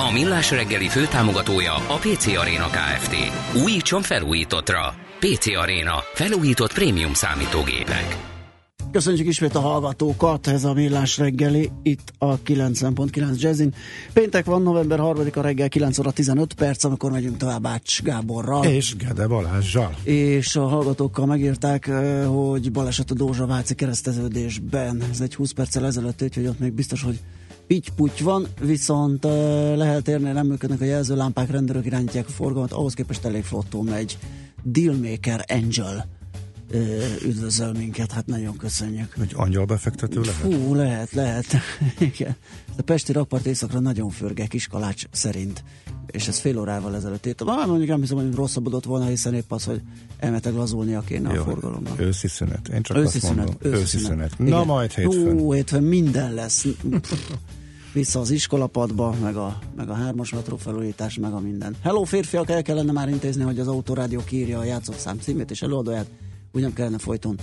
A Millás reggeli főtámogatója a PC Arena Kft. Újítson felújítottra. PC Arena. Felújított prémium számítógépek. Köszönjük ismét a hallgatókat, ez a Millás reggeli, itt a 90.9 Jazzin. Péntek van, november 3-a reggel 9 óra 15 perc, amikor megyünk tovább Ács Gáborral. És Gede Balázsjal. És a hallgatókkal megírták, eh, hogy baleset a Dózsa Váci kereszteződésben. Ez egy 20 perccel ezelőtt, úgyhogy ott még biztos, hogy pitty van, viszont lehet érni, nem működnek a jelzőlámpák, rendőrök irányítják a forgalmat, ahhoz képest elég flottó megy. Dealmaker Angel üdvözöl minket, hát nagyon köszönjük. Egy angyalbefektető lehet? Hú, lehet, lehet. Igen. A Pesti rakpart éjszakra nagyon förge, Kiskalács szerint. És ez fél órával ezelőtt írtam. Ah, mondjuk nem hiszem, hogy rosszabbodott volna, hiszen épp az, hogy elmetek lazulnia kéne Jó, a forgalomban. Őszi szünet. Én csak őszi azt szünet, mondom. őszi, őszi szünet. szünet. Na majd hétfőn. Ó, hétfőn minden lesz. Vissza az iskolapadba, meg a, meg a hármas felújítás, meg a minden. Hello férfiak, el kellene már intézni, hogy az Autorádió kiírja a játszókszám címét és előadóját. Úgy nem kellene folyton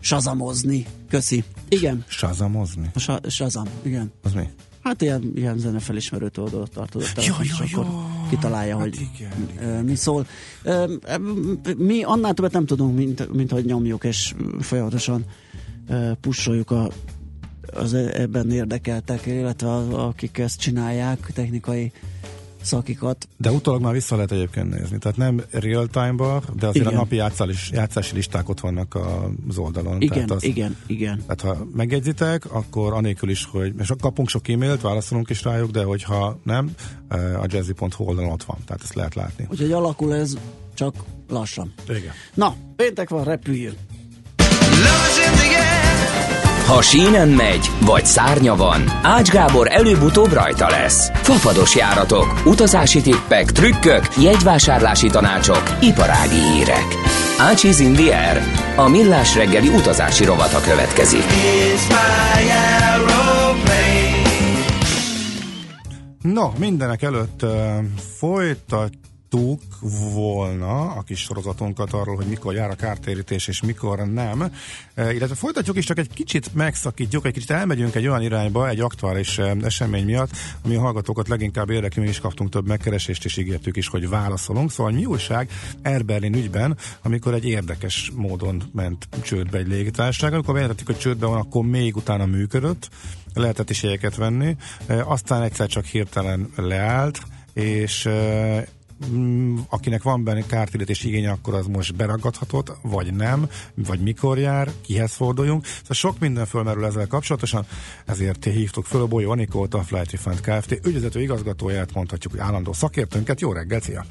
sazamozni. Köszi. Igen. Sazamozni? A sa- Shazam, igen. Az mi? Hát ilyen, ilyen zenefelismerő oldalt tartod. Ja, ja, ja. Kitalálja, Hát hogy igen, ö, mi szól. Mi annál többet nem tudunk, mint, mint hogy nyomjuk, és folyamatosan pusoljuk a, az e- ebben érdekeltek, illetve az, akik ezt csinálják, technikai szakikat. De utólag már vissza lehet egyébként nézni. Tehát nem real time-ba, de azért Igen. a napi játszás, játszási listák ott vannak az oldalon. Igen, tehát az, igen, igen. Tehát ha megjegyzitek, akkor anélkül is, hogy és kapunk sok e-mailt, válaszolunk is rájuk, de hogyha nem, eh, a jazzy.hu oldalon ott van, tehát ezt lehet látni. Úgyhogy alakul ez csak lassan. Igen. Na, péntek van, repüljünk. Ha sínen megy, vagy szárnya van, Ács Gábor előbb-utóbb rajta lesz. Fafados járatok, utazási tippek, trükkök, jegyvásárlási tanácsok, iparági hírek. Ácsiz in the air. A millás reggeli utazási rovata következik. No, mindenek előtt uh, folytatjuk volna a kis sorozatunkat arról, hogy mikor jár a kártérítés és mikor nem. Uh, illetve folytatjuk is, csak egy kicsit megszakítjuk, egy kicsit elmegyünk egy olyan irányba, egy aktuális uh, esemény miatt, ami a hallgatókat leginkább érdekli, mi is kaptunk több megkeresést, és ígértük is, hogy válaszolunk. Szóval mi újság Air Berlin ügyben, amikor egy érdekes módon ment csődbe egy légitársaság. Amikor bejelentették, hogy csődbe van, akkor még utána működött, lehetett is jegyeket venni, E, aztán egyszer csak hirtelen leállt, és e, akinek van benne kártérítés igénye, akkor az most beragadhatott, vagy nem, vagy mikor jár, kihez forduljunk. Szóval sok minden fölmerül ezzel kapcsolatosan, ezért hívtuk föl a Bolyó Anikót, a Flight Refund Kft. ügyvezető igazgatóját, mondhatjuk, hogy állandó szakértőnket. Jó reggelt, szia!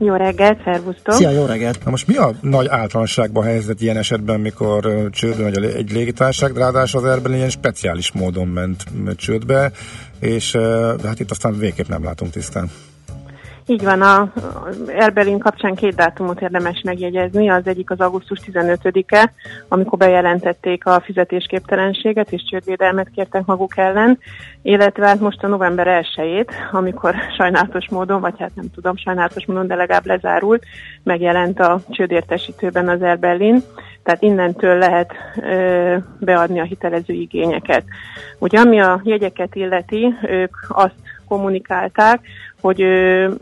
Jó reggelt, szervusztok! Szia, jó reggelt! Na most mi a nagy általánosságban helyzet ilyen esetben, mikor megy a lé- egy légitársaság, ráadásul az Airbnb ilyen speciális módon ment csődbe, és hát itt aztán végképp nem látunk tisztán. Így van, a Erbelin kapcsán két dátumot érdemes megjegyezni. Az egyik az augusztus 15-e, amikor bejelentették a fizetésképtelenséget, és csődvédelmet kértek maguk ellen, illetve hát most a november 1-ét, amikor sajnálatos módon, vagy hát nem tudom, sajnálatos módon, de legalább lezárult, megjelent a csődértesítőben az Erbelin, tehát innentől lehet ö, beadni a hitelező igényeket. Ugye ami a jegyeket illeti, ők azt kommunikálták, hogy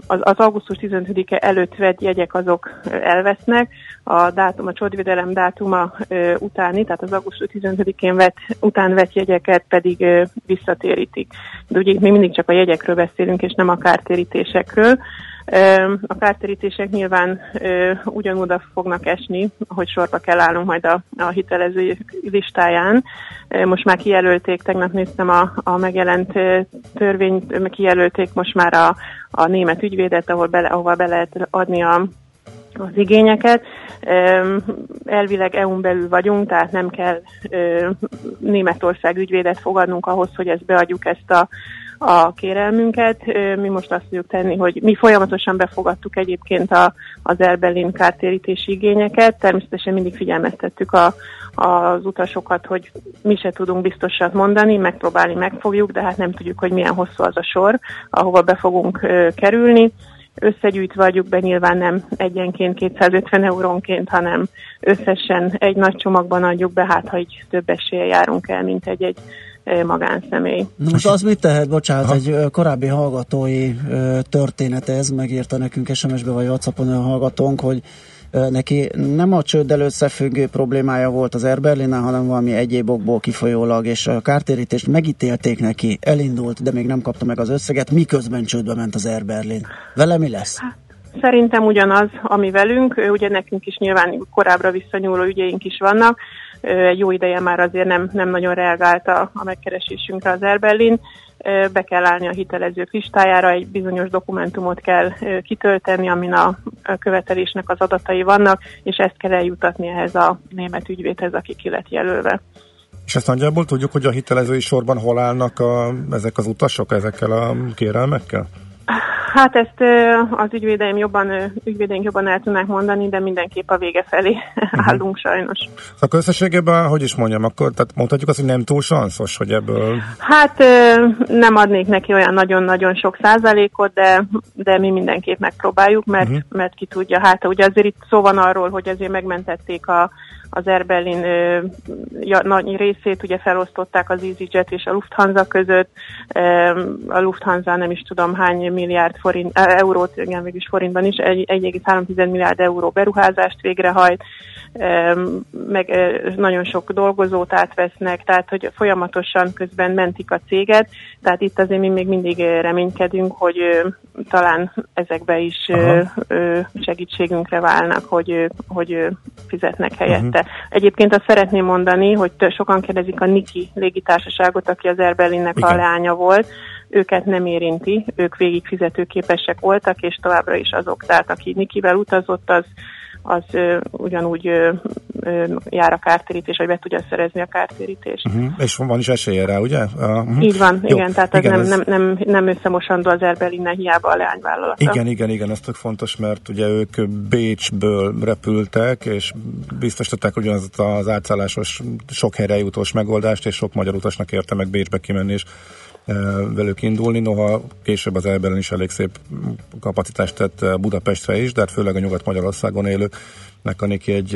az, az augusztus 15-e előtt vett jegyek azok elvesznek, a dátum, a csodvédelem dátuma ö, utáni, tehát az augusztus 15-én vett, után vett jegyeket pedig ö, visszatérítik. De ugye még mindig csak a jegyekről beszélünk, és nem a kártérítésekről. Ö, A kártérítések nyilván ö, ugyanoda fognak esni, hogy sorba kell állnunk majd a, a hitelező listáján. Ö, Most már kijelölték, tegnap néztem a, a megjelent törvényt, kijelölték most már a, a német ügyvédet, ahol bele, ahova be lehet adni a, az igényeket. Elvileg EU-n belül vagyunk, tehát nem kell Németország ügyvédet fogadnunk ahhoz, hogy ezt beadjuk ezt a, a kérelmünket. Mi most azt tudjuk tenni, hogy mi folyamatosan befogadtuk egyébként a, az Erbelin kártérítési igényeket. Természetesen mindig figyelmeztettük a, az utasokat, hogy mi se tudunk biztosat mondani, megpróbálni megfogjuk, de hát nem tudjuk, hogy milyen hosszú az a sor, ahova be fogunk kerülni összegyűjtve adjuk be, nyilván nem egyenként 250 eurónként, hanem összesen egy nagy csomagban adjuk be, hát ha így több esélye járunk el, mint egy-egy magánszemély. Most az mit tehet, bocsánat, ha. egy korábbi hallgatói történet ez, megírta nekünk SMS-be vagy WhatsAppon a hallgatónk, hogy neki nem a csőddel összefüggő problémája volt az Air hanem valami egyéb okból kifolyólag, és a kártérítést megítélték neki, elindult, de még nem kapta meg az összeget, miközben csődbe ment az Air Berlin. Vele mi lesz? Hát, szerintem ugyanaz, ami velünk, ugye nekünk is nyilván korábbra visszanyúló ügyeink is vannak, egy jó ideje már azért nem, nem nagyon reagált a, a megkeresésünkre az Air Berlin, be kell állni a hitelezők listájára, egy bizonyos dokumentumot kell kitölteni, amin a követelésnek az adatai vannak, és ezt kell eljutatni ehhez a német ügyvédhez, aki ki lett jelölve. És ezt nagyjából tudjuk, hogy a hitelezői sorban hol állnak a, ezek az utasok ezekkel a kérelmekkel? Hát ezt az ügyvédeim jobban, ügyvédeink jobban el tudnák mondani, de mindenképp a vége felé uh-huh. állunk sajnos. Akkor összességében, hogy is mondjam, akkor tehát mondhatjuk azt, hogy nem túl sanszos, hogy ebből... Hát nem adnék neki olyan nagyon-nagyon sok százalékot, de, de mi mindenképp megpróbáljuk, mert, uh-huh. mert ki tudja. Hát ugye azért itt szó van arról, hogy azért megmentették a, az Air Berlin ö, ja, nagy részét ugye felosztották az EasyJet és a Lufthansa között. Ö, a Lufthansa nem is tudom hány milliárd forint, eurót, igen, mégis forintban is, 1,3 milliárd euró beruházást végrehajt meg nagyon sok dolgozót átvesznek, tehát hogy folyamatosan közben mentik a céget, tehát itt azért mi még mindig reménykedünk, hogy talán ezekbe is Aha. segítségünkre válnak, hogy, hogy fizetnek helyette. Uh-huh. Egyébként azt szeretném mondani, hogy sokan kérdezik a Niki légitársaságot, aki az Erbelinnek a leánya volt, őket nem érinti, ők végig fizetőképesek voltak, és továbbra is azok. Tehát aki Nikivel utazott, az az ö, ugyanúgy ö, ö, jár a kártérítés, vagy be tudja szerezni a kártérítést. Uh-huh. És van is esélye rá, ugye? Uh-huh. Így van, Jó. igen, tehát igen, ez nem, ez... nem, nem, nem összemosandó az Erbelinnel hiába a leányvállalata. Igen, igen, igen, ez tök fontos, mert ugye ők Bécsből repültek, és biztosították ugyanaz az átszállásos, sok helyre jutós megoldást, és sok magyar utasnak érte meg Bécsbe kimenni, és velük indulni, noha később az Elberen is elég szép kapacitást tett Budapestre is, de hát főleg a Nyugat-Magyarországon élők a Niki egy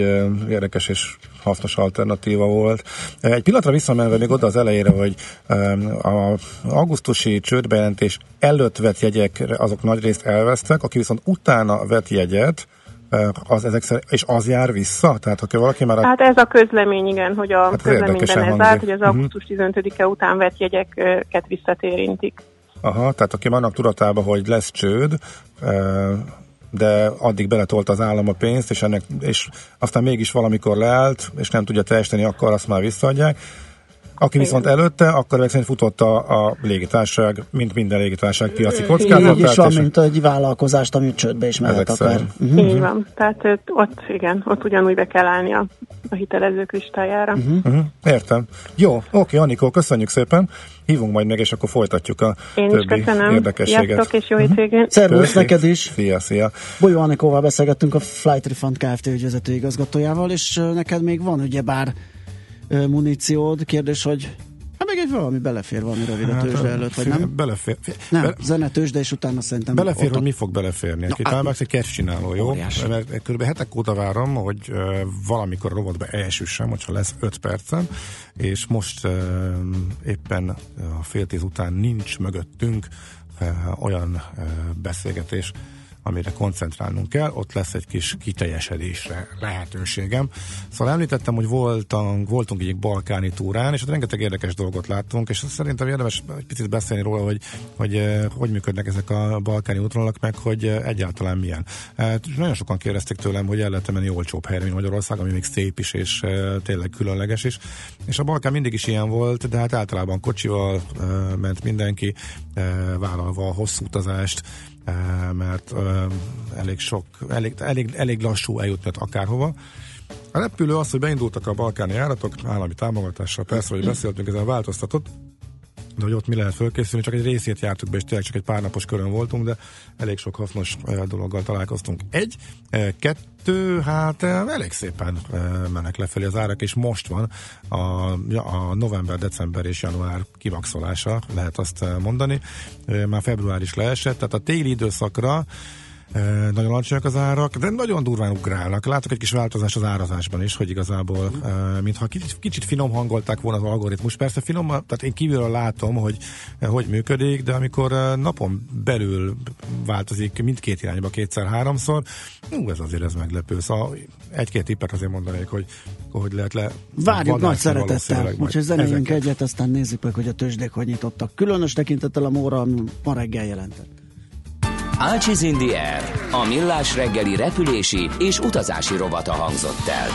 érdekes és hasznos alternatíva volt. Egy pillanatra visszamenve még oda az elejére, hogy a augusztusi csődbejelentés előtt vett jegyek, azok nagy részt elvesztek, aki viszont utána vett jegyet, az ezek szerint, és az jár vissza? Tehát, hogyha valaki már... A... Hát ez a közlemény, igen, hogy a hát közleményben ez állt, hogy az mhm. augusztus 15-e után vett jegyeket visszatérintik. Aha, tehát aki annak tudatában, hogy lesz csőd, de addig beletolt az állam a pénzt, és, ennek, és aztán mégis valamikor leállt, és nem tudja teljesíteni, akkor azt már visszaadják. Aki viszont előtte, akkor ezek szerint futott a, a légitárság, mint minden légitárság piaci kockázat. Így is van, mint egy vállalkozást, ami csődbe is mehet akár. Uh-huh. Így van. Tehát ott, igen, ott ugyanúgy be kell állni a, a hitelezők listájára. Uh-huh. Uh-huh. Értem. Jó, oké, Anikó, köszönjük szépen. Hívunk majd meg, és akkor folytatjuk a Én többi is köszönöm. érdekességet. Sziasztok, és jó uh-huh. hétvégét. Szervusz neked is. Szia, szia. Bolyó Anikóval beszélgettünk a Flight Refund Kft. ügyvezető igazgatójával, és neked még van ugye bár muníciód. Kérdés, hogy Hát meg egy valami belefér valami rövid a hát, tőzsde hát, előtt, vagy nem? Belefér. Nem, be, zene tőzsde, és utána szerintem... Belefér, ott hogy mi fog beleférni. No, hát, egy kerscsináló, jó? Óriási. Mert kb. hetek óta várom, hogy uh, valamikor a robotba elsüssem, hogyha lesz 5 percem, és most uh, éppen a fél tíz után nincs mögöttünk uh, olyan uh, beszélgetés, amire koncentrálnunk kell, ott lesz egy kis kiteljesedésre lehetőségem. Szóval említettem, hogy voltunk, voltunk egy balkáni túrán, és ott rengeteg érdekes dolgot láttunk, és szerintem érdemes egy picit beszélni róla, hogy hogy, eh, hogy működnek ezek a balkáni útvonalak, meg hogy eh, egyáltalán milyen. Eh, nagyon sokan kérdezték tőlem, hogy el lehet menni olcsóbb helyre, mint Magyarország, ami még szép is, és tényleg különleges is. És a Balkán mindig is ilyen volt, de hát általában kocsival ment mindenki, vállalva a hosszú utazást, mert elég sok, elég, elég, elég lassú eljutni akárhova. A repülő az, hogy beindultak a balkáni járatok, állami támogatással, persze, hogy beszéltünk, ezen változtatott, de hogy ott mi lehet fölkészülni, csak egy részét jártuk be, és tényleg csak egy pár napos körön voltunk, de elég sok hasznos dologgal találkoztunk. Egy, kettő, hát elég szépen mennek lefelé az árak, és most van a, a november, december és január kivaxolása, lehet azt mondani. Már február is leesett, tehát a téli időszakra nagyon alacsonyak az árak, de nagyon durván ugrálnak. Látok egy kis változás az árazásban is, hogy igazából, mintha kicsit, kicsit finom hangolták volna az algoritmus. Persze finom, tehát én kívülről látom, hogy hogy működik, de amikor napon belül változik mindkét irányba kétszer-háromszor, ú, ez azért ez meglepő. Szóval egy-két tippet azért mondanék, hogy hogy lehet le... Várjuk nagy szeretettel, úgyhogy zenéljünk egyet, aztán nézzük meg, hogy a tőzsdék hogy nyitottak. Különös tekintettel a móra, ami ma reggel jelentett. Ácsiz in the Air, a millás reggeli repülési és utazási rovata hangzott el.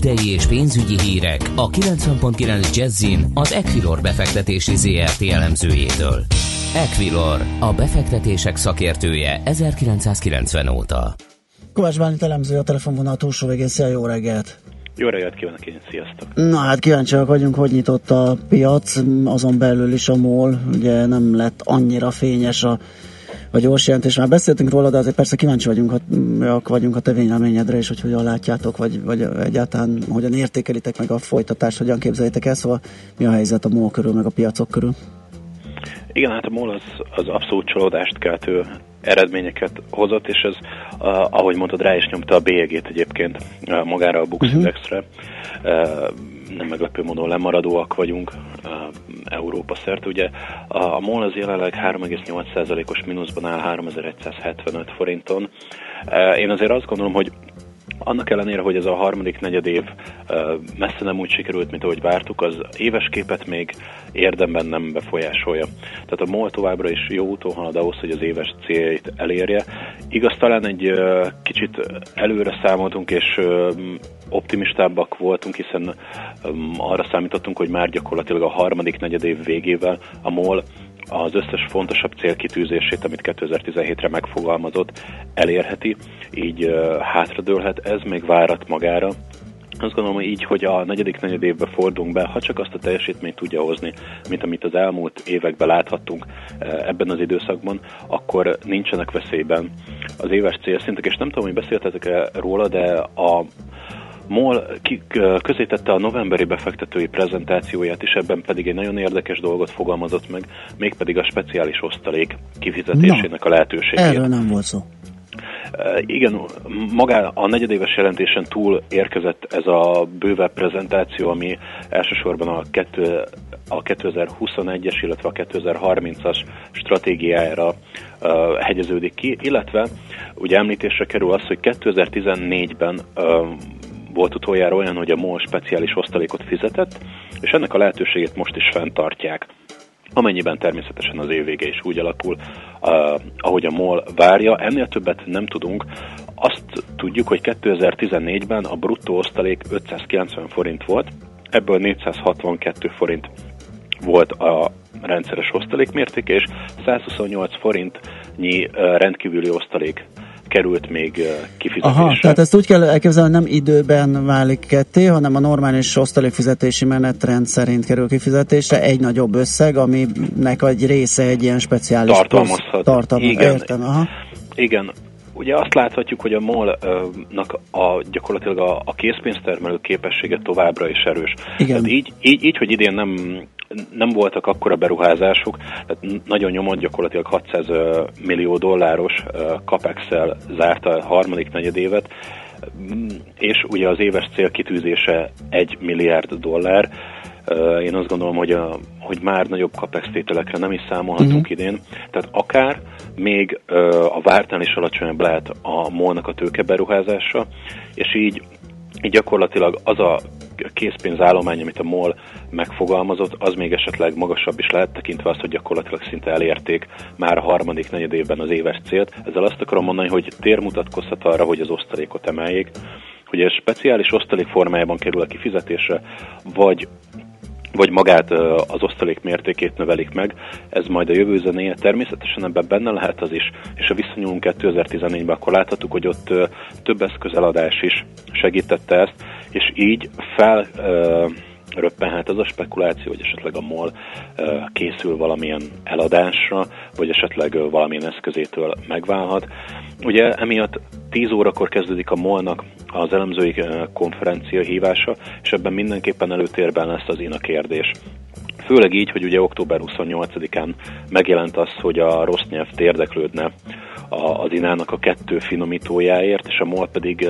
Tőzsdei és pénzügyi hírek a 90.9 Jazzin az Equilor befektetési ZRT elemzőjétől. Equilor, a befektetések szakértője 1990 óta. Kovács Bánit elemző a telefonvonal túlsó végén. Szia, jó reggelt! Jó reggelt kívánok én, sziasztok! Na hát kíváncsiak vagyunk, hogy nyitott a piac, azon belül is a MOL, ugye nem lett annyira fényes a, a gyors jelentés. Már beszéltünk róla, de azért persze kíváncsi vagyunk, ha, vagyunk a te véleményedre, és hogy hogyan látjátok, vagy, vagy egyáltalán hogyan értékelitek meg a folytatást, hogyan képzeljétek el, szóval mi a helyzet a MOL körül, meg a piacok körül? Igen, hát a MOL az, az abszolút csalódást keltő eredményeket hozott, és ez, uh, ahogy mondtad, rá is nyomta a bélyegét egyébként uh, magára a Bux uh-huh. Indexre. Uh, nem meglepő módon lemaradóak vagyunk uh, Európa szerte. Ugye a, MOL az jelenleg 3,8%-os mínuszban áll 3175 forinton. Uh, én azért azt gondolom, hogy annak ellenére, hogy ez a harmadik negyed év messze nem úgy sikerült, mint ahogy vártuk, az éves képet még érdemben nem befolyásolja. Tehát a MOL továbbra is jó úton halad ahhoz, hogy az éves céljait elérje. Igaz, talán egy kicsit előre számoltunk, és optimistábbak voltunk, hiszen arra számítottunk, hogy már gyakorlatilag a harmadik negyed év végével a MOL az összes fontosabb célkitűzését, amit 2017-re megfogalmazott, elérheti, így uh, hátradőlhet. Ez még várat magára, azt gondolom, hogy így, hogy a negyedik negyed évbe fordulunk be, ha csak azt a teljesítményt tudja hozni, mint amit az elmúlt években láthattunk ebben az időszakban, akkor nincsenek veszélyben az éves célszintek, és nem tudom, hogy beszéltetek-e róla, de a MOL közé tette a novemberi befektetői prezentációját, és ebben pedig egy nagyon érdekes dolgot fogalmazott meg, mégpedig a speciális osztalék kifizetésének Na, a lehetőségét. Erről nem volt szó. Igen, magá a negyedéves jelentésen túl érkezett ez a bővebb prezentáció, ami elsősorban a, kettő, a 2021-es, illetve a 2030-as stratégiájára uh, hegyeződik ki, illetve ugye említésre kerül az, hogy 2014-ben uh, volt utoljára olyan, hogy a MOL speciális osztalékot fizetett, és ennek a lehetőségét most is fenntartják amennyiben természetesen az év vége is úgy alakul, uh, ahogy a MOL várja. Ennél többet nem tudunk. Azt tudjuk, hogy 2014-ben a bruttó osztalék 590 forint volt, ebből 462 forint volt a rendszeres osztalék mértéke, és 128 forintnyi rendkívüli osztalék került még kifizetésre. Aha, tehát ezt úgy kell elképzelni, hogy nem időben válik ketté, hanem a normális osztalékfizetési menetrend szerint kerül kifizetésre egy nagyobb összeg, aminek egy része egy ilyen speciális tartalmazhat. Tartalmaz. Igen. Értem, aha. Igen, ugye azt láthatjuk, hogy a MOL-nak a, gyakorlatilag a, a készpénztermelő képessége továbbra is erős. Igen. Tehát így, így, így, hogy idén nem nem voltak akkora beruházások, tehát nagyon nyomott gyakorlatilag 600 millió dolláros capex zárta a harmadik negyedévet, és ugye az éves célkitűzése 1 milliárd dollár. Én azt gondolom, hogy, a, hogy már nagyobb capex tételekre nem is számolhatunk uh-huh. idén. Tehát akár még a vártán is alacsonyabb lehet a molnak a tőkeberuházása, és így, így gyakorlatilag az a készpénzállomány, amit a MOL megfogalmazott, az még esetleg magasabb is lehet, tekintve azt, hogy gyakorlatilag szinte elérték már a harmadik negyed évben az éves célt. Ezzel azt akarom mondani, hogy tér mutatkozhat arra, hogy az osztalékot emeljék, hogy ez speciális osztalék formájában kerül a kifizetésre, vagy vagy magát az osztalék mértékét növelik meg, ez majd a jövő zenéje. Természetesen ebben benne lehet az is, és a visszanyúlunk 2014-ben, akkor láthattuk, hogy ott több eszközeladás is segítette ezt, és így fel röppenhet az a spekuláció, hogy esetleg a MOL készül valamilyen eladásra, vagy esetleg valamilyen eszközétől megválhat. Ugye emiatt 10 órakor kezdődik a MOL-nak az elemzői konferencia hívása, és ebben mindenképpen előtérben lesz az INA kérdés. Főleg így, hogy ugye október 28-án megjelent az, hogy a rossz nyelv érdeklődne az inának a kettő finomítójáért, és a MOL pedig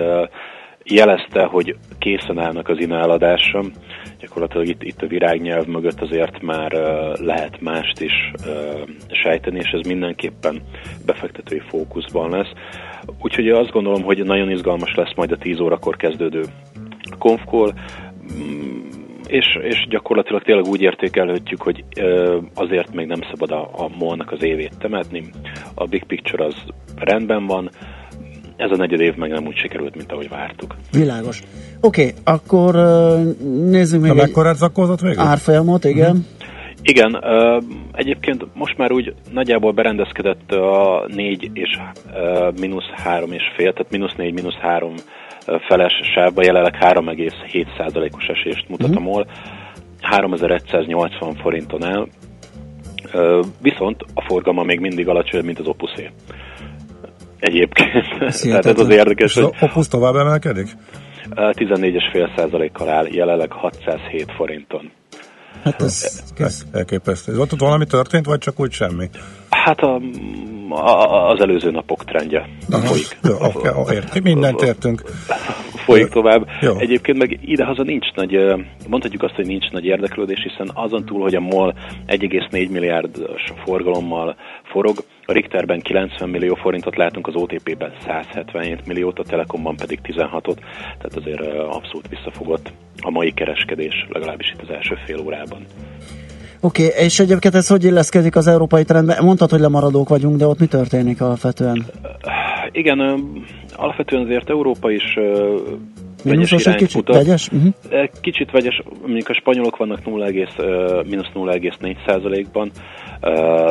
jelezte, hogy készen állnak az inálladásra. Gyakorlatilag itt, itt a virágnyelv mögött azért már uh, lehet mást is uh, sejteni, és ez mindenképpen befektetői fókuszban lesz. Úgyhogy azt gondolom, hogy nagyon izgalmas lesz majd a 10 órakor kezdődő konfkol, mm, és, és gyakorlatilag tényleg úgy értékelhetjük, hogy azért még nem szabad a, a molnak az évét temetni. A big picture az rendben van, ez a negyed év meg nem úgy sikerült, mint ahogy vártuk. Világos. Oké, okay, akkor nézzük meg Na, egy... mekkorát zakózott végül? Árfolyamot, igen. Uh-huh. Igen, egyébként most már úgy nagyjából berendezkedett a 4 és mínusz 3 és fél, tehát mínusz 4, mínusz 3 feles sávba jelenleg 3,7%-os esést mutat a MOL, 3180 forinton el, viszont a forgalma még mindig alacsonyabb, mint az Opuszé. Egyébként. Tehát ez az érdekes, hogy... Opus tovább emelkedik? 14,5%-kal áll, jelenleg 607 forinton. Hát ez, ez elképesztő. Ott valami történt, vagy csak úgy semmi? Hát a, a, az előző napok trendje Aha, folyik. Jó, okay, érti, mindent értünk. Folyik tovább. Jó. Egyébként meg idehaza nincs nagy, mondhatjuk azt, hogy nincs nagy érdeklődés, hiszen azon túl, hogy a MOL 1,4 milliárdos forgalommal forog, a Richterben 90 millió forintot látunk, az OTP-ben 177 milliót, a Telekomban pedig 16-ot, tehát azért abszolút visszafogott a mai kereskedés, legalábbis itt az első fél órában. Oké, okay, és egyébként ez hogy illeszkedik az európai trendbe? Mondtad, hogy lemaradók vagyunk, de ott mi történik alapvetően? Igen, alapvetően azért Európa is vegyes irányt kicsit mutat. Vegyes? Uh-huh. Kicsit vegyes, mondjuk a spanyolok vannak 0, mínusz 0,4 ban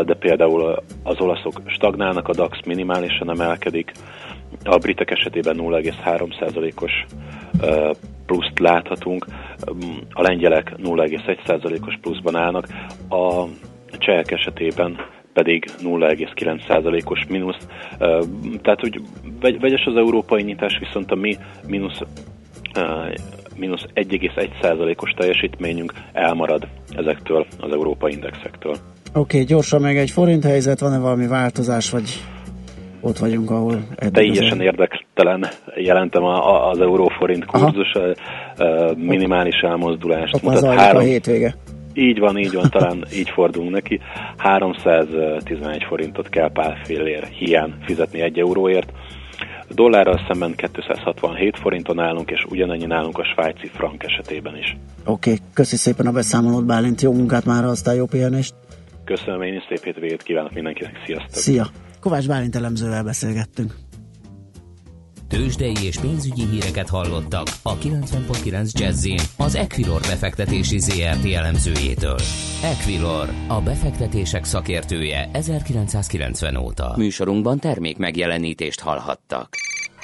de például az olaszok stagnálnak, a DAX minimálisan emelkedik, a britek esetében 0,3%-os pluszt láthatunk, a lengyelek 0,1%-os pluszban állnak, a csehek esetében pedig 0,9%-os mínusz. Tehát, hogy vegyes az európai nyitás, viszont a mi mínusz mínusz 1,1%-os teljesítményünk elmarad ezektől az európai indexektől. Oké, okay, gyorsan meg egy forint helyzet, van-e valami változás, vagy ott vagyunk, ahol... Teljesen érdektelen jelentem a, az euróforint kurzus, a, a minimális elmozdulást ott mutat. Három, a hétvége. Így van, így van, talán így fordulunk neki. 311 forintot kell pár félér hiány fizetni egy euróért. Dollárral szemben 267 forinton állunk, és ugyanennyi nálunk a svájci frank esetében is. Oké, okay, köszi szépen a beszámolót, Bálint. Jó munkát már, aztán jó pihenést. Köszönöm, én is szép hétvégét kívánok mindenkinek. Sziasztok! Szia! Kovács Bálint elemzővel beszélgettünk. Tőzsdei és pénzügyi híreket hallottak a 90.9 jazz az Equilor befektetési ZRT elemzőjétől. Equilor, a befektetések szakértője 1990 óta. Műsorunkban termék megjelenítést hallhattak.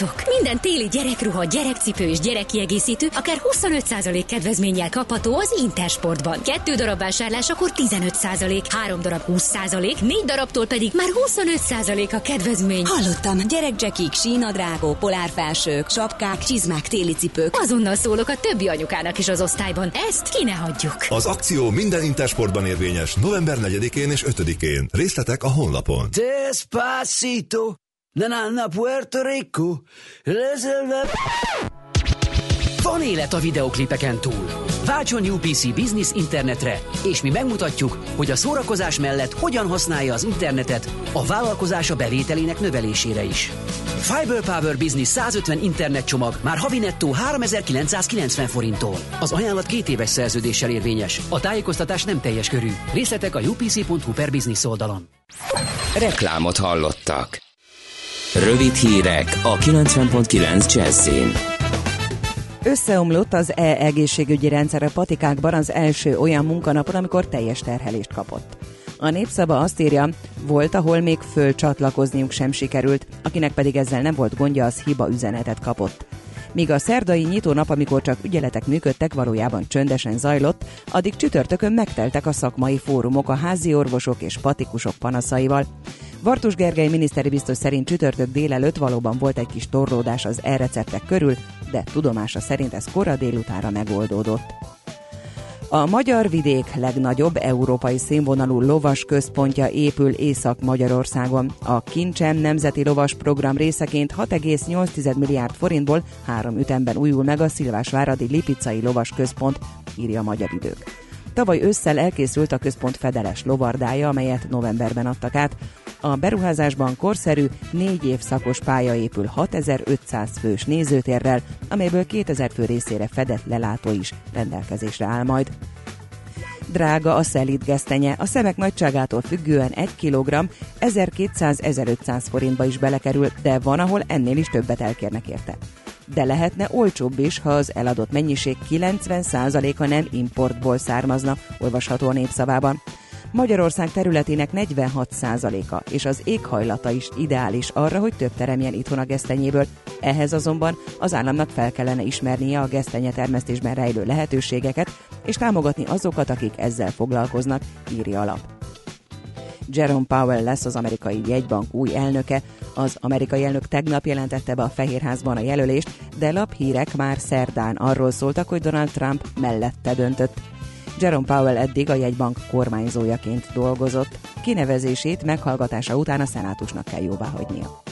Hallottátok? Minden téli gyerekruha, gyerekcipő és gyerekkiegészítő akár 25% kedvezménnyel kapható az Intersportban. Kettő darab vásárlás akkor 15%, három darab 20%, négy darabtól pedig már 25% a kedvezmény. Hallottam, gyerekcsekik, sínadrágok, polárfelsők, sapkák, csizmák, téli cipők. Azonnal szólok a többi anyukának is az osztályban. Ezt ki ne hagyjuk. Az akció minden Intersportban érvényes november 4-én és 5-én. Részletek a honlapon. Despacito. Nanana Puerto Rico. Van élet a videoklipeken túl. Váltson UPC Business internetre, és mi megmutatjuk, hogy a szórakozás mellett hogyan használja az internetet a vállalkozása bevételének növelésére is. Fiber Power Business 150 internetcsomag már havi nettó 3990 forinttól. Az ajánlat két éves szerződéssel érvényes. A tájékoztatás nem teljes körű. Részletek a upc.hu per business oldalon. Reklámot hallottak. Rövid hírek a 90.9 Jazzin. Összeomlott az e-egészségügyi rendszer a patikákban az első olyan munkanapon, amikor teljes terhelést kapott. A népszaba azt írja, volt, ahol még fölcsatlakozniuk sem sikerült, akinek pedig ezzel nem volt gondja, az hiba üzenetet kapott. Míg a szerdai nyitónap, amikor csak ügyeletek működtek, valójában csöndesen zajlott, addig csütörtökön megteltek a szakmai fórumok a házi orvosok és patikusok panaszaival. Vartus Gergely miniszteri biztos szerint csütörtök délelőtt valóban volt egy kis torlódás az e-receptek körül, de tudomása szerint ez kora délutára megoldódott. A Magyar Vidék legnagyobb európai színvonalú lovas központja épül Észak-Magyarországon. A Kincsem Nemzeti Lovas Program részeként 6,8 milliárd forintból három ütemben újul meg a Szilvásváradi Lipicai Lovas Központ, írja a Magyar Idők. Tavaly ősszel elkészült a központ fedeles lovardája, amelyet novemberben adtak át. A beruházásban korszerű, négy év szakos pálya épül 6500 fős nézőtérrel, amelyből 2000 fő részére fedett lelátó is rendelkezésre áll majd. Drága a szelít gesztenye, a szemek nagyságától függően 1 kg 1200-1500 forintba is belekerül, de van, ahol ennél is többet elkérnek érte. De lehetne olcsóbb is, ha az eladott mennyiség 90%-a nem importból származna, olvasható a népszavában. Magyarország területének 46%-a és az éghajlata is ideális arra, hogy több teremjen itthon a gesztenyéből. Ehhez azonban az államnak fel kellene ismernie a gesztenye termesztésben rejlő lehetőségeket, és támogatni azokat, akik ezzel foglalkoznak, írja alap. Jerome Powell lesz az amerikai jegybank új elnöke. Az amerikai elnök tegnap jelentette be a Fehérházban a jelölést, de laphírek már szerdán arról szóltak, hogy Donald Trump mellette döntött. Jerome Powell eddig a jegybank kormányzójaként dolgozott. Kinevezését meghallgatása után a szenátusnak kell jóváhagynia.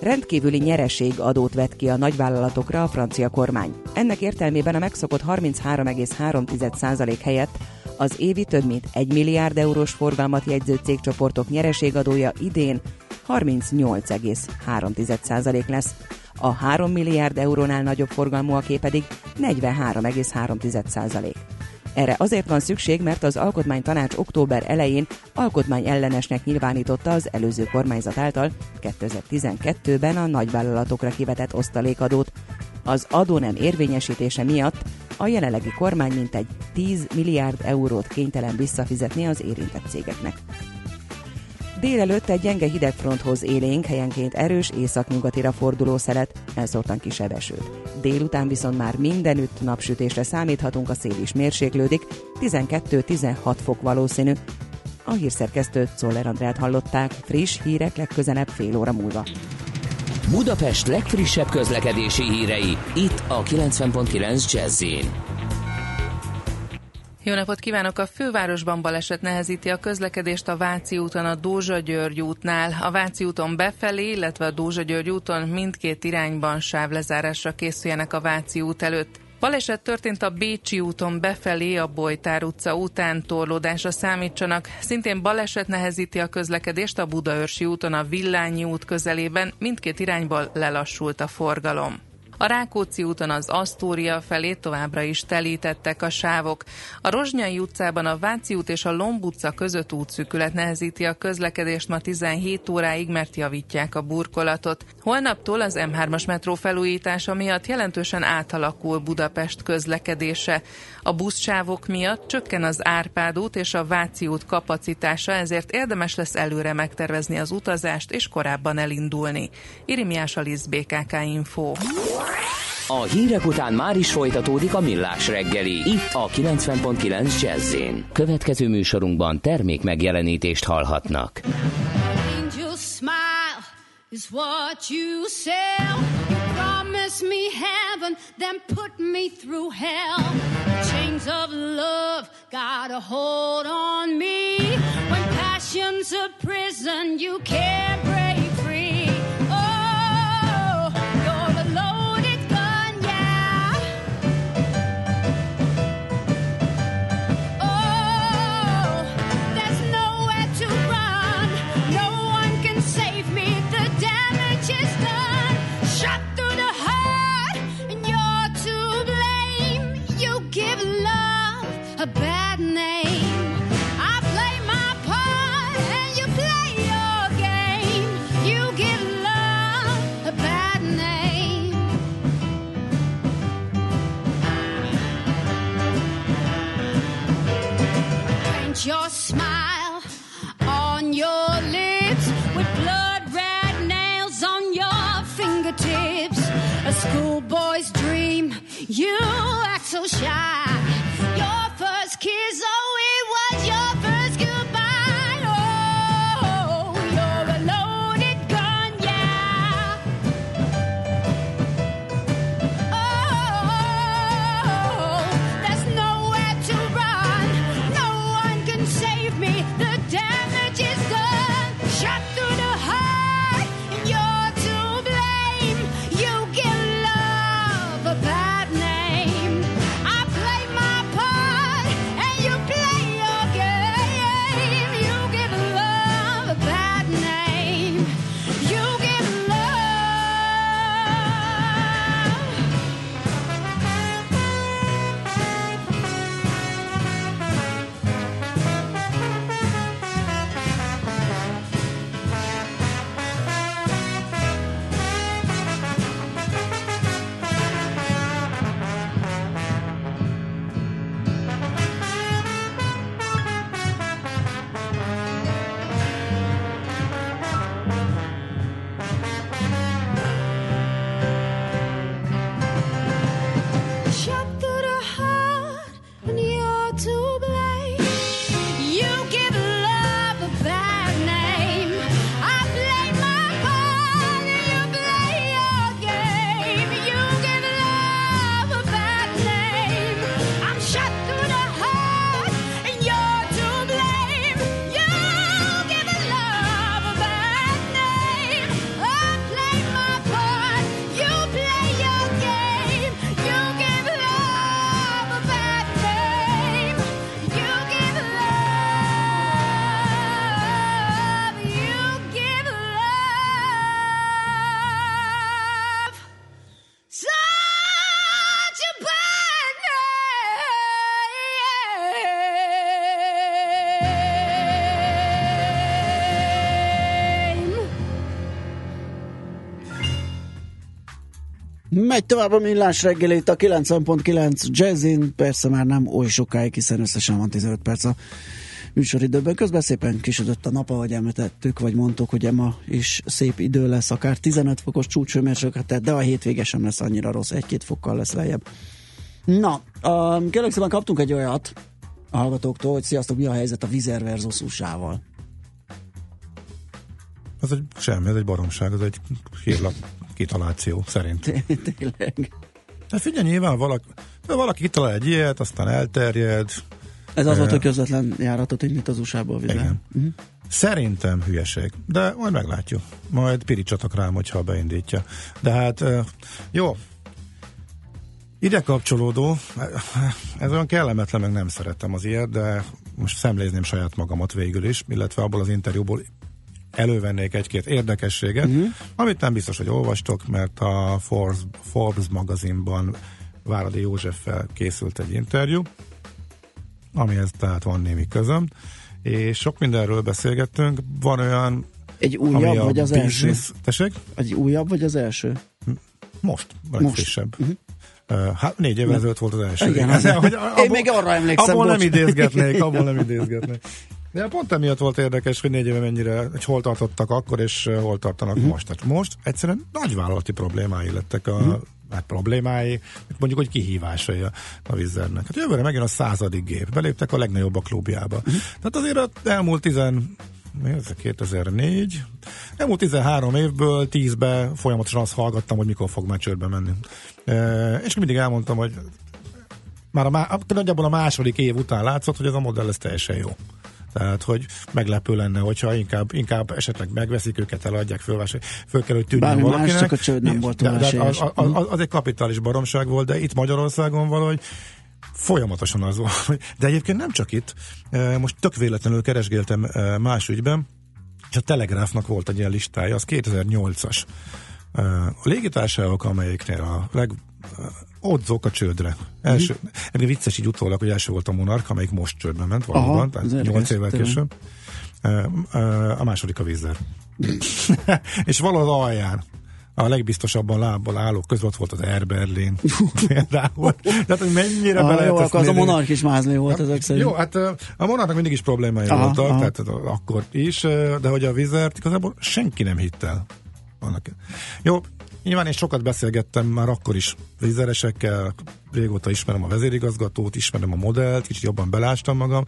Rendkívüli nyereség adót vett ki a nagyvállalatokra a francia kormány. Ennek értelmében a megszokott 33,3% helyett az évi több mint 1 milliárd eurós forgalmat jegyző cégcsoportok nyereségadója idén 38,3% lesz. A 3 milliárd eurónál nagyobb forgalmúaké pedig 43,3%. Erre azért van szükség, mert az Alkotmánytanács október elején alkotmányellenesnek nyilvánította az előző kormányzat által 2012-ben a nagyvállalatokra kivetett osztalékadót. Az adó nem érvényesítése miatt a jelenlegi kormány mintegy 10 milliárd eurót kénytelen visszafizetni az érintett cégeknek. Délelőtt egy gyenge hidegfronthoz élénk, helyenként erős északnyugatira forduló szelet, elszórtan kisebb esőt. Délután viszont már mindenütt napsütésre számíthatunk, a szél is mérséklődik, 12-16 fok valószínű. A hírszerkesztőt Szoller Andrát hallották, friss hírek legközelebb fél óra múlva. Budapest legfrissebb közlekedési hírei, itt a 90.9 jazz jó napot kívánok! A fővárosban baleset nehezíti a közlekedést a Váci úton a Dózsa-György útnál. A Váci úton befelé, illetve a Dózsa-György úton mindkét irányban sávlezárásra készüljenek a Váci út előtt. Baleset történt a Bécsi úton befelé a Bojtár utca után torlódásra számítsanak. Szintén baleset nehezíti a közlekedést a Budaörsi úton a Villányi út közelében, mindkét irányból lelassult a forgalom. A Rákóczi úton az Asztória felé továbbra is telítettek a sávok. A Rozsnyai utcában a Váci út és a Lomb utca között útszűkület nehezíti a közlekedést ma 17 óráig, mert javítják a burkolatot. Holnaptól az M3-as metró felújítása miatt jelentősen átalakul Budapest közlekedése. A buszsávok miatt csökken az Árpád út és a Váci út kapacitása, ezért érdemes lesz előre megtervezni az utazást és korábban elindulni. Irimiás Alisz BKK Info. A hírek után már is folytatódik a millás reggeli, itt a 90.9 jazz Következő műsorunkban termék megjelenítést hallhatnak. Angel smile is what you sell. You promise me heaven, then put me through hell. Chains of love got a hold on me. When passion's a prison, you can't break. Schoolboy's dream, you act so shy. Your first kiss, oh, Megy tovább a millás reggel itt a 90.9 Jazzin, persze már nem oly sokáig, hiszen összesen van 15 perc a műsoridőben. Közben szépen kisödött a nap, ahogy említettük, vagy mondtuk, hogy ma is szép idő lesz, akár 15 fokos csúcsőmérsékletet, de a hétvége sem lesz annyira rossz, egy-két fokkal lesz lejjebb. Na, um, kérlek szépen kaptunk egy olyat a hallgatóktól, hogy sziasztok, mi a helyzet a Vizer versus USA-val? Ez egy semmi, ez egy baromság, ez egy hírlap kitaláció szerint. Tényleg. De figyelj, nyilván valaki, valaki kitalál egy ilyet, aztán elterjed. Ez az volt, hogy közvetlen járatot indít az USA-ból Igen. Uh-huh. Szerintem hülyeség, de majd meglátjuk. Majd piricsatok rám, hogyha beindítja. De hát jó, ide kapcsolódó, ez olyan kellemetlen, meg nem szeretem az ilyet, de most szemlézném saját magamat végül is, illetve abból az interjúból elővennék egy-két érdekességet, uh-huh. amit nem biztos, hogy olvastok, mert a Forbes, Forbes magazinban Váradi Józseffel készült egy interjú, amihez tehát van némi közöm, és sok mindenről beszélgettünk. Van olyan... Egy újabb, vagy az business... első? Tessék? Egy újabb, vagy az első? Most, a legfrissebb. Uh-huh. Hát négy évvel ezelőtt volt az első. Igen, az, hogy abból, én még arra emlékszem. Abból bocs. nem idézgetnék, abból nem idézgetnék. De pont emiatt volt érdekes, hogy négy éve mennyire, hogy hol tartottak akkor, és hol tartanak uh-huh. most. Tehát most egyszerűen nagyvállalati problémái lettek a, uh-huh. hát problémái, mondjuk, hogy kihívásai a, a Vizernek. Hát jövőre megint a századik gép. Beléptek a legnagyobb a klubjába. Uh-huh. Tehát azért az elmúlt tizen mi ez 2004. Elmúlt 13 évből 10-be folyamatosan azt hallgattam, hogy mikor fog már csődbe menni. E, és mindig elmondtam, hogy már a, má, nagyjából a második év után látszott, hogy ez a modell ez teljesen jó. Tehát, hogy meglepő lenne, hogyha inkább, inkább esetleg megveszik őket, eladják, fölvásárolják, föl kell, hogy tűnjön Bármi valakinek. Más, csak a csőd nem volt de, de az, az, az, az, egy kapitális baromság volt, de itt Magyarországon valahogy folyamatosan az volt. De egyébként nem csak itt. Most tök véletlenül keresgéltem más ügyben, és a Telegráfnak volt egy ilyen listája, az 2008-as. A légitársaságok, amelyiknél a leg odzok a csődre. Első, mm-hmm. vicces így utólag, hogy első volt a Monark, amelyik most csődbe ment valóban, Aha, tehát 8 évvel később. A második a vízzer. és valahol alján a legbiztosabban lábbal álló között volt az Air Berlin. Például. Tehát, hogy mennyire ah, be jó, akkor az a monark is mázli volt ezek szerint. Jó, hát a monarknak mindig is problémái aha, voltak, aha. tehát akkor is, de hogy a vizert igazából senki nem hitt el. Jó, Nyilván én sokat beszélgettem már akkor is vízeresekkel, régóta ismerem a vezérigazgatót, ismerem a modellt, kicsit jobban belástam magam.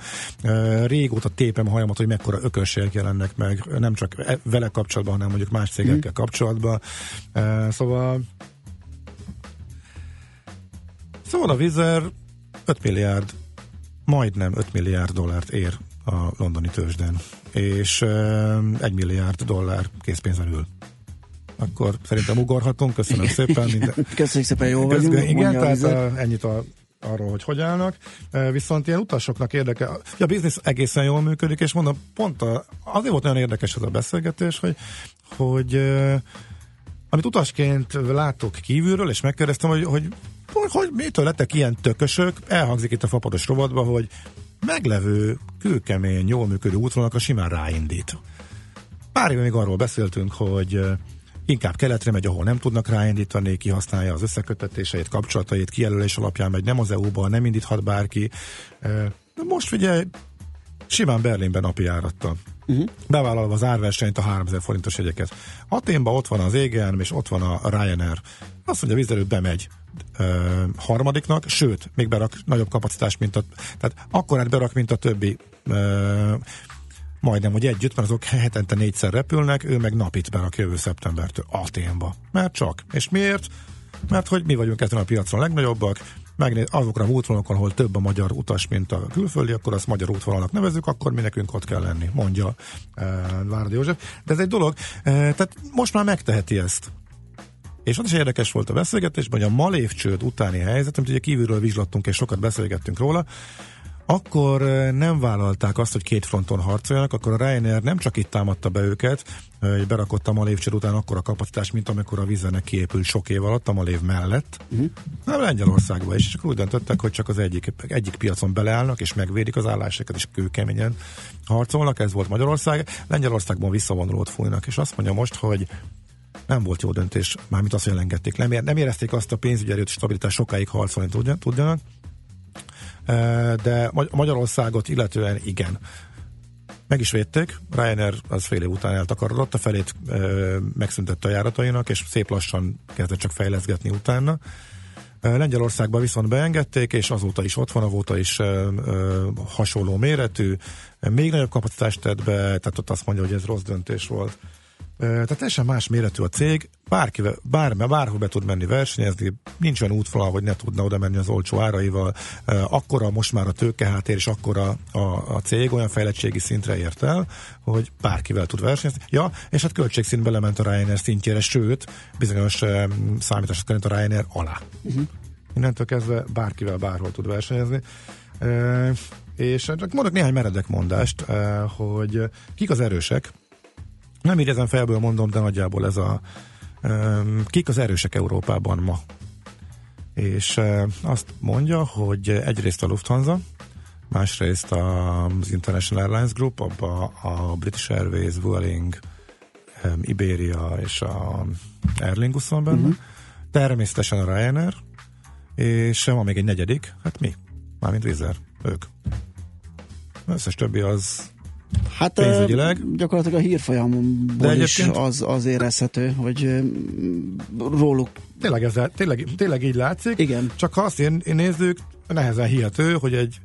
Régóta tépem a hajamat, hogy mekkora ökölségek jelennek meg, nem csak e, vele kapcsolatban, hanem mondjuk más cégekkel mm. kapcsolatban. Szóval Szóval a Vizer 5 milliárd, majdnem 5 milliárd dollárt ér a londoni tőzsden, és 1 milliárd dollár készpénzen ül akkor szerintem ugorhatunk. Köszönöm szépen. Minden... Köszönjük szépen, jó vagyunk. Igen, tehát a, ennyit a, arról, hogy hogy állnak. Viszont ilyen utasoknak érdeke, a biznisz egészen jól működik, és mondom, pont a, azért volt nagyon érdekes ez a beszélgetés, hogy, hogy amit utasként látok kívülről, és megkérdeztem, hogy, hogy, hogy, hogy mitől lettek ilyen tökösök, elhangzik itt a fapados rovatba, hogy meglevő, kőkemény, jól működő útvonalakra simán ráindít. Pár éve még arról beszéltünk, hogy inkább keletre megy, ahol nem tudnak ráindítani, kihasználja az összekötetéseit, kapcsolatait, kijelölés alapján megy, nem az EU-ba, nem indíthat bárki. De most ugye simán Berlinben napi járattal. Uh-huh. Bevállalva az árversenyt, a 3000 forintos jegyeket. Aténban ott van az égen, és ott van a Ryanair. Azt mondja, vízelőtt bemegy ö, harmadiknak, sőt, még berak nagyobb kapacitást, mint a, tehát akkor berak, mint a többi ö, majdnem, hogy együtt, mert azok hetente négyszer repülnek, ő meg napit berak jövő szeptembertől Aténba. Mert csak. És miért? Mert hogy mi vagyunk ezen a piacon a legnagyobbak, megnéz, azokra a útvonalakon, ahol több a magyar utas, mint a külföldi, akkor azt magyar útvonalnak nevezük, akkor mi nekünk ott kell lenni, mondja e, Várdi József. De ez egy dolog, e, tehát most már megteheti ezt. És ott is érdekes volt a beszélgetés, hogy a Malév csőd utáni helyzet, amit ugye kívülről vizslattunk és sokat beszélgettünk róla, akkor nem vállalták azt, hogy két fronton harcoljanak, akkor a Ryanair nem csak itt támadta be őket, hogy berakott a Malévcsor után akkor a kapacitás, mint amikor a vizenek kiépült sok év alatt a Malév mellett, uh-huh. nem Lengyelországba is, és akkor úgy döntöttek, hogy csak az egyik, egyik piacon beleállnak, és megvédik az állásokat, és kőkeményen harcolnak, ez volt Magyarország, Lengyelországban visszavonulót fújnak, és azt mondja most, hogy nem volt jó döntés, mármint azt, hogy elengedték. Nem, nem érezték azt a pénzügyi erőt stabilitás sokáig harcolni tudjanak, de Magyarországot illetően igen. Meg is védték, Ryanair az fél év után eltakarodott, a felét e, megszüntette a járatainak, és szép lassan kezdett csak fejleszgetni utána. Lengyelországban viszont beengedték, és azóta is ott van, azóta is ö, ö, hasonló méretű, még nagyobb kapacitást tett be, tehát ott azt mondja, hogy ez rossz döntés volt. Tehát teljesen más méretű a cég, bárki, bár, bárhol be tud menni versenyezni, nincs olyan útvonal, hogy ne tudna oda menni az olcsó áraival. Akkora most már a tőkeháttér, és akkora a, a cég olyan fejlettségi szintre ért el, hogy bárkivel tud versenyezni. Ja, és hát költségszint belement a Ryanair szintjére, sőt, bizonyos számítások szerint a Ryanair alá. Uh-huh. Innentől kezdve bárkivel bárhol tud versenyezni. És csak mondok néhány meredek mondást, hogy kik az erősek, nem ezen felből mondom, de nagyjából ez a um, kik az erősek Európában ma. És uh, azt mondja, hogy egyrészt a Lufthansa, másrészt az International Airlines Group, abba a British Airways, Vueling, um, Iberia és a Aer Lingus van benne, uh-huh. természetesen a Ryanair, és van még egy negyedik, hát mi? Mármint Vizer, ők. Összes többi az Hát pénzügyileg. gyakorlatilag a hírfolyamból is az, az érezhető, hogy róluk. Tényleg, ez, tényleg, tényleg így látszik. Igen. Csak ha azt én, én nézzük, nehezen hihető, hogy egy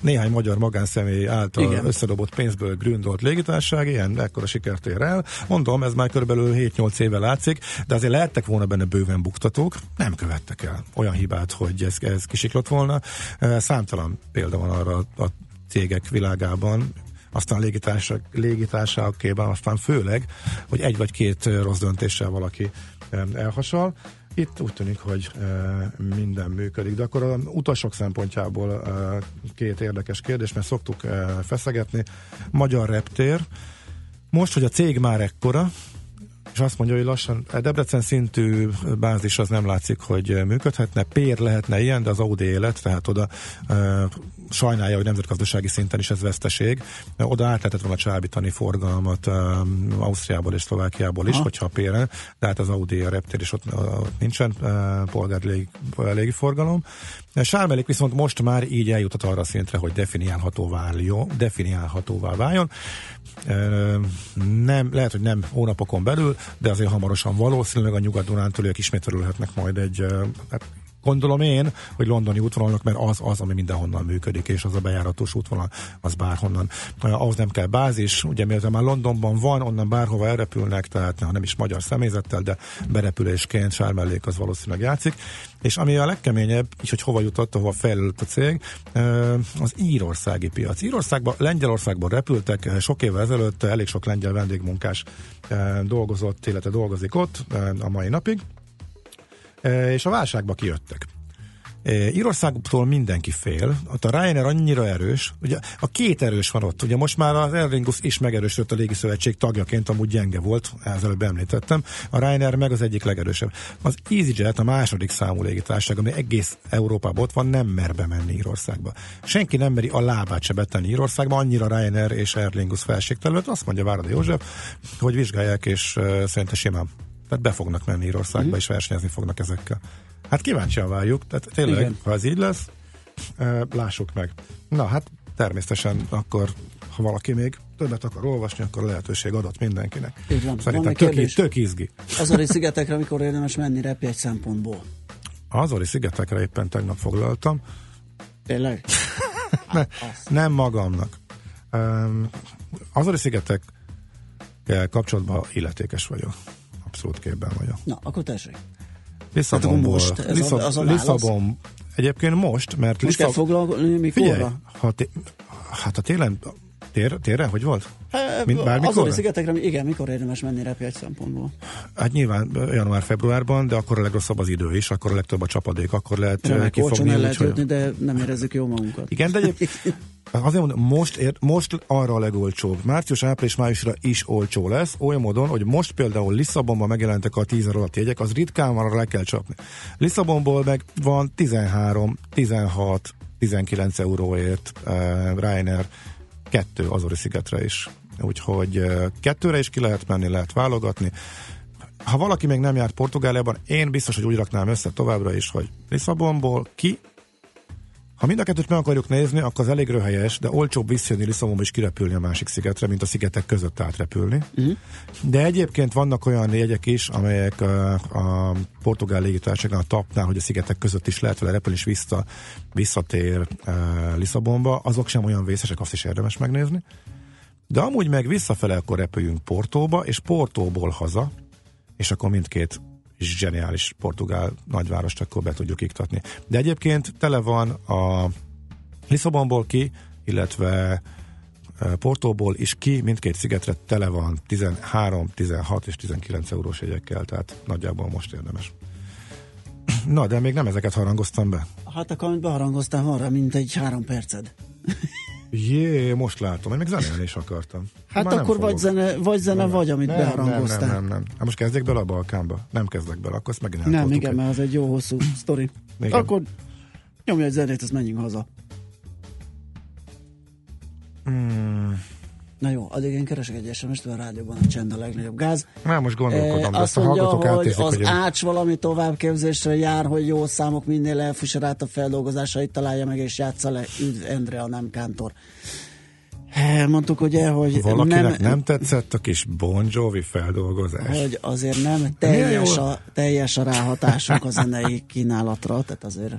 néhány magyar magánszemély által Igen. összedobott pénzből gründolt légitárság, ilyen ekkora sikert ér el. Mondom, ez már körülbelül 7-8 éve látszik, de azért lehettek volna benne bőven buktatók, nem követtek el olyan hibát, hogy ez, ez kisiklott volna. Számtalan példa van arra a cégek világában, aztán légitársak, légitársakéban, aztán főleg, hogy egy vagy két rossz döntéssel valaki elhasal. Itt úgy tűnik, hogy minden működik, de akkor a utasok szempontjából két érdekes kérdés, mert szoktuk feszegetni. Magyar reptér, most, hogy a cég már ekkora, és azt mondja, hogy lassan a Debrecen szintű bázis az nem látszik, hogy működhetne. Pér lehetne ilyen, de az Audi élet, tehát oda sajnálja, hogy nemzetgazdasági szinten is ez veszteség. Oda át lehetett volna csábítani forgalmat e, Ausztriából és Szlovákiából is, ha. hogyha Péren, de hát az Audi a reptér is ott, ott nincsen e, polgári légi, légi forgalom. Sármelék viszont most már így eljutott arra a szintre, hogy definiálhatóvá váljon, definiálhatóvá váljon. Nem, lehet, hogy nem hónapokon belül, de azért hamarosan valószínűleg a nyugat-dunántúliak ismét terülhetnek majd egy hát gondolom én, hogy londoni útvonalnak, mert az az, ami mindenhonnan működik, és az a bejáratos útvonal, az bárhonnan. Ahhoz nem kell bázis, ugye mivel már Londonban van, onnan bárhova elrepülnek, tehát ha nem is magyar személyzettel, de berepülésként sármellék az valószínűleg játszik. És ami a legkeményebb, így hogy hova jutott, ahova fejlődött a cég, az írországi piac. Írországban, Lengyelországban repültek sok évvel ezelőtt, elég sok lengyel vendégmunkás dolgozott, illetve dolgozik ott a mai napig, és a válságba kijöttek. Írországtól mindenki fél, ott a Ryanair annyira erős, ugye a két erős van ott, ugye most már az Aer Lingus is megerősödött a Légiszövetség tagjaként, amúgy gyenge volt, előbb említettem, a Ryanair meg az egyik legerősebb. Az EasyJet a második számú légitársaság, ami egész Európában ott van, nem mer bemenni Írországba. Senki nem meri a lábát se betenni Írországba, annyira Ryanair és Aer Lingus felségtelőt, azt mondja Várada József, hogy vizsgálják, és uh, szerintem simán tehát be fognak menni Írországba, mm. és versenyezni fognak ezekkel. Hát kíváncsian várjuk, tehát tényleg, Igen. ha ez így lesz, lássuk meg. Na hát természetesen akkor, ha valaki még többet akar olvasni, akkor lehetőség adott mindenkinek. Így van. Szerintem van tök, tök izgi. Azori szigetekre mikor érdemes menni repjegy szempontból? Azori szigetekre éppen tegnap foglaltam. Tényleg? ne, nem magamnak. Um, Azori szigetek kapcsolatban illetékes vagyok abszolút képben vagyok. Na, akkor tessék. Lisszabonból. Most ez Lisszab- a, az a Lisszabon. Egyébként most, mert most Lisszab... kell foglalkozni mikorra? Figyelj, ha té- hát a télen Tér, térre? Hogy volt? Mint bármikor? Azori szigetekre, igen, mikor érdemes menni repjegy szempontból? Hát nyilván január-februárban, de akkor a legrosszabb az idő is, akkor a legtöbb a csapadék, akkor lehet Remek, kifogni. el lehet jutni, de nem érezzük jó magunkat. Igen, de egyébként Azért mondom, most, ér, most arra a legolcsóbb. Március, április, májusra is olcsó lesz, olyan módon, hogy most például Lisszabonban megjelentek a 10 alatt jegyek, az ritkán van, arra le kell csapni. Lisszabonból meg van 13, 16, 19 euróért uh, Ryanair kettő Azori szigetre is. Úgyhogy uh, kettőre is ki lehet menni, lehet válogatni ha valaki még nem járt Portugáliában, én biztos, hogy úgy raknám össze továbbra is, hogy Lisszabonból ki ha mind a kettőt meg akarjuk nézni, akkor az elég röhelyes, de olcsóbb visszajönni Lisszabonba is kirepülni a másik szigetre, mint a szigetek között átrepülni. Uh-huh. De egyébként vannak olyan jegyek is, amelyek a, a portugál légitársaságnál, a tapnál, hogy a szigetek között is lehet vele repülni, és vissza, visszatér uh, Lisszabonba. Azok sem olyan vészesek, azt is érdemes megnézni. De amúgy meg visszafele akkor repüljünk Portóba, és Portóból haza, és akkor mindkét zseniális portugál nagyvárost akkor be tudjuk iktatni. De egyébként tele van a Lisszabonból ki, illetve e, Portóból is ki, mindkét szigetre tele van 13, 16 és 19 eurós jegyekkel, tehát nagyjából most érdemes. Na, de még nem ezeket harangoztam be. Hát akkor, amit beharangoztam, van rá, mint egy három perced. Jé, most látom, én még zenélni is akartam. Hát Már akkor vagy zene, vagy zene, nem, vagy amit nem, beharangoztál. Nem, nem, nem, nem. Hát most kezdjek bele a Balkánba? Nem kezdek bele, akkor ezt megint Nem, igen, mert az egy jó hosszú sztori. Akkor nyomj egy zenét, ezt menjünk haza. Hmm. Na jó, addig én keresek egy SMS-t, a rádióban a csend a legnagyobb gáz. Már most gondolkodom, e, azt mondja, a hogy átérzik, az hogy ács valami továbbképzésre jár, hogy jó számok minél elfusson át a feldolgozásait találja meg és játsza le. Üdv Endre, a nem Kántor. Mondtuk ugye, hogy Valakinek nem, nem tetszett a kis Bon Jovi feldolgozás. Hogy azért nem teljes a, teljes a ráhatásunk a zenei kínálatra, tehát azért...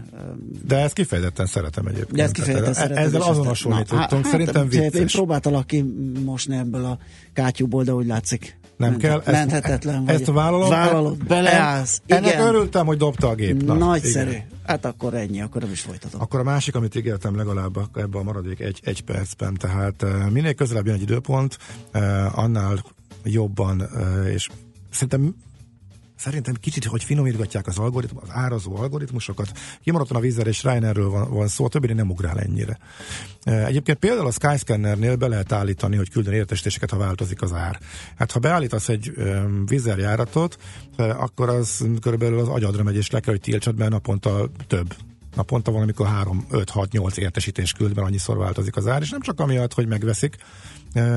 De ezt kifejezetten szeretem egyébként. De ezt kifejezetten tehát, szeretem. Ezzel azonosulni tudtunk, hát, szerintem vicces. Én próbáltalak ki mosni ebből a kátyúból, de úgy látszik nem Ment, kell. Menthetetlen ezt, Ezt vállalom. Vállalod, beleállsz. En, ennek örültem, hogy dobta a gép. Na, Nagyszerű. Igen. Hát akkor ennyi, akkor nem is folytatom. Akkor a másik, amit ígértem legalább ebben a maradék egy, egy percben, tehát uh, minél közelebb jön egy időpont, uh, annál jobban, és szerintem Szerintem kicsit, hogy finomítgatják az algoritmus, az árazó algoritmusokat. Kimaradtan a Vizer és Reinerről van, van szó, a többire nem ugrál ennyire. Egyébként például a Skyscannernél be lehet állítani, hogy küldön értesítéseket, ha változik az ár. Hát ha beállítasz egy um, Vizer járatot, akkor az körülbelül az agyadra megy, és le kell, hogy tiltsad, mert naponta több naponta valamikor 3, 5, 6, 8 értesítés küld, mert annyiszor változik az ár, és nem csak amiatt, hogy megveszik,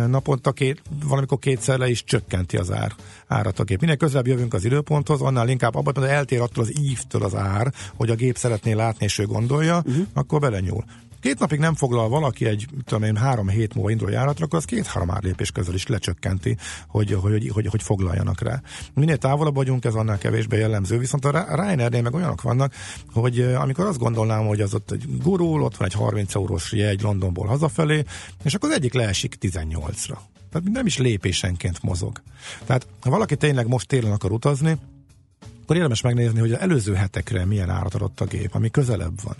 naponta két, valamikor kétszer le is csökkenti az ár, árat a gép. Minél közelebb jövünk az időponthoz, annál inkább abban, hogy eltér attól az ívtől az ár, hogy a gép szeretné látni, és ő gondolja, uh-huh. akkor belenyúl két napig nem foglal valaki egy, tudom én, három hét múlva indul járatra, akkor az két-három lépés közel is lecsökkenti, hogy, hogy, hogy, hogy foglaljanak rá. Minél távolabb vagyunk, ez annál kevésbé jellemző, viszont a Ryanairnél meg olyanok vannak, hogy amikor azt gondolnám, hogy az ott egy gurul, ott van egy 30 eurós jegy Londonból hazafelé, és akkor az egyik leesik 18-ra. Tehát nem is lépésenként mozog. Tehát ha valaki tényleg most télen akar utazni, akkor érdemes megnézni, hogy az előző hetekre milyen árat adott a gép, ami közelebb van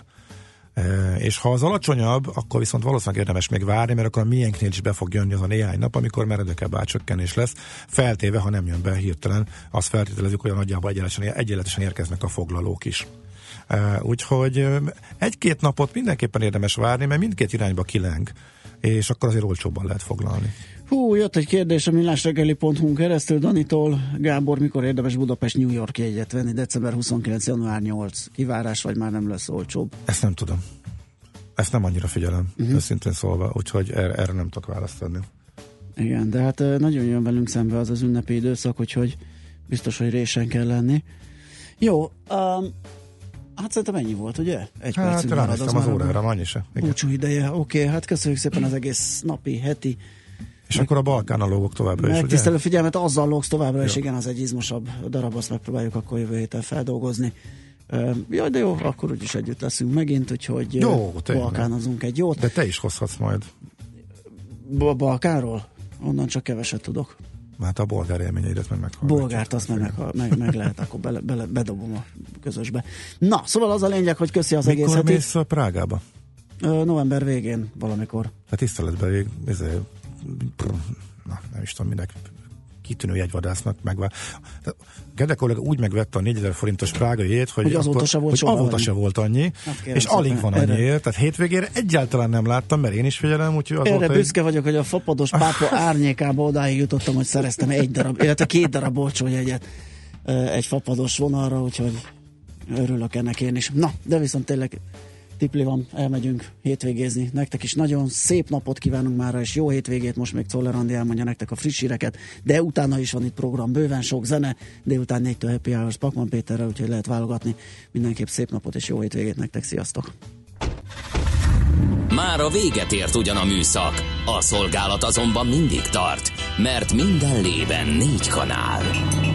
és ha az alacsonyabb, akkor viszont valószínűleg érdemes még várni, mert akkor a miénknél is be fog jönni az a néhány nap, amikor meredekebb átcsökkenés lesz, feltéve, ha nem jön be hirtelen, azt feltételezik, hogy a nagyjából egyenletesen, egyenletesen érkeznek a foglalók is. Úgyhogy egy-két napot mindenképpen érdemes várni, mert mindkét irányba kileng, és akkor azért olcsóbban lehet foglalni. Hú, jött egy kérdés a millásreggeli.hu keresztül Danitól. Gábor, mikor érdemes Budapest New York jegyet venni? December 29. január 8. Kivárás, vagy már nem lesz olcsóbb? Ezt nem tudom. Ezt nem annyira figyelem, uh-huh. őszintén szólva, úgyhogy erre, erre nem tudok választ adni. Igen, de hát nagyon jön velünk szembe az az ünnepi időszak, úgyhogy biztos, hogy résen kell lenni. Jó, um, Hát szerintem ennyi volt, ugye? Egy hát, percünk marad, az, az órára, annyi se. Búcsú ideje. Oké, okay, hát köszönjük szépen az egész napi, heti és akkor a Balkán a lógok továbbra is, Megtisztelő figyelmet, azzal lógsz továbbra jó. is, igen, az egy izmosabb darab, azt megpróbáljuk akkor jövő héten feldolgozni. Jaj, de jó, akkor úgyis együtt leszünk megint, úgyhogy jó, balkánozunk egy jót. De te is hozhatsz majd. B- Balkánról? Onnan csak keveset tudok. Hát a bolgár élményeidet meg meghallgatjuk. Bolgárt azt meg, meg, meg, meg lehet, akkor bele, bele, bedobom a közösbe. Na, szóval az a lényeg, hogy köszi az. Mikor mész a Prágába? november végén valamikor. Hát tiszteletben ezért na, nem is tudom, minek kitűnő jegyvadásznak megvá. Gede kollega úgy megvette a 4000 forintos prágai jét, hogy, hogy azóta se volt, hogy azóta se volt annyi, hát és alig van annyiért, tehát hétvégére egyáltalán nem láttam, mert én is figyelem, úgyhogy azóta... Erre büszke vagyok, hogy a fapados pápa árnyékába odáig jutottam, hogy szereztem egy darab, illetve két darab olcsó jegyet egy fapados vonalra, úgyhogy örülök ennek én is. Na, de viszont tényleg tipli van, elmegyünk hétvégézni. Nektek is nagyon szép napot kívánunk már, és jó hétvégét. Most még Czoller Andi elmondja nektek a friss híreket, de utána is van itt program, bőven sok zene, délután 4-től Happy Hours Pakman Péterrel, úgyhogy lehet válogatni. Mindenképp szép napot és jó hétvégét nektek, sziasztok! Már a véget ért ugyan a műszak, a szolgálat azonban mindig tart, mert minden lében négy kanál.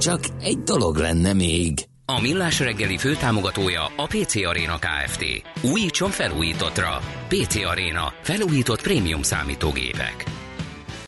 Csak egy dolog lenne még. A Millás reggeli főtámogatója a PC Arena Kft. Újítson felújítottra. PC Arena. Felújított prémium számítógépek.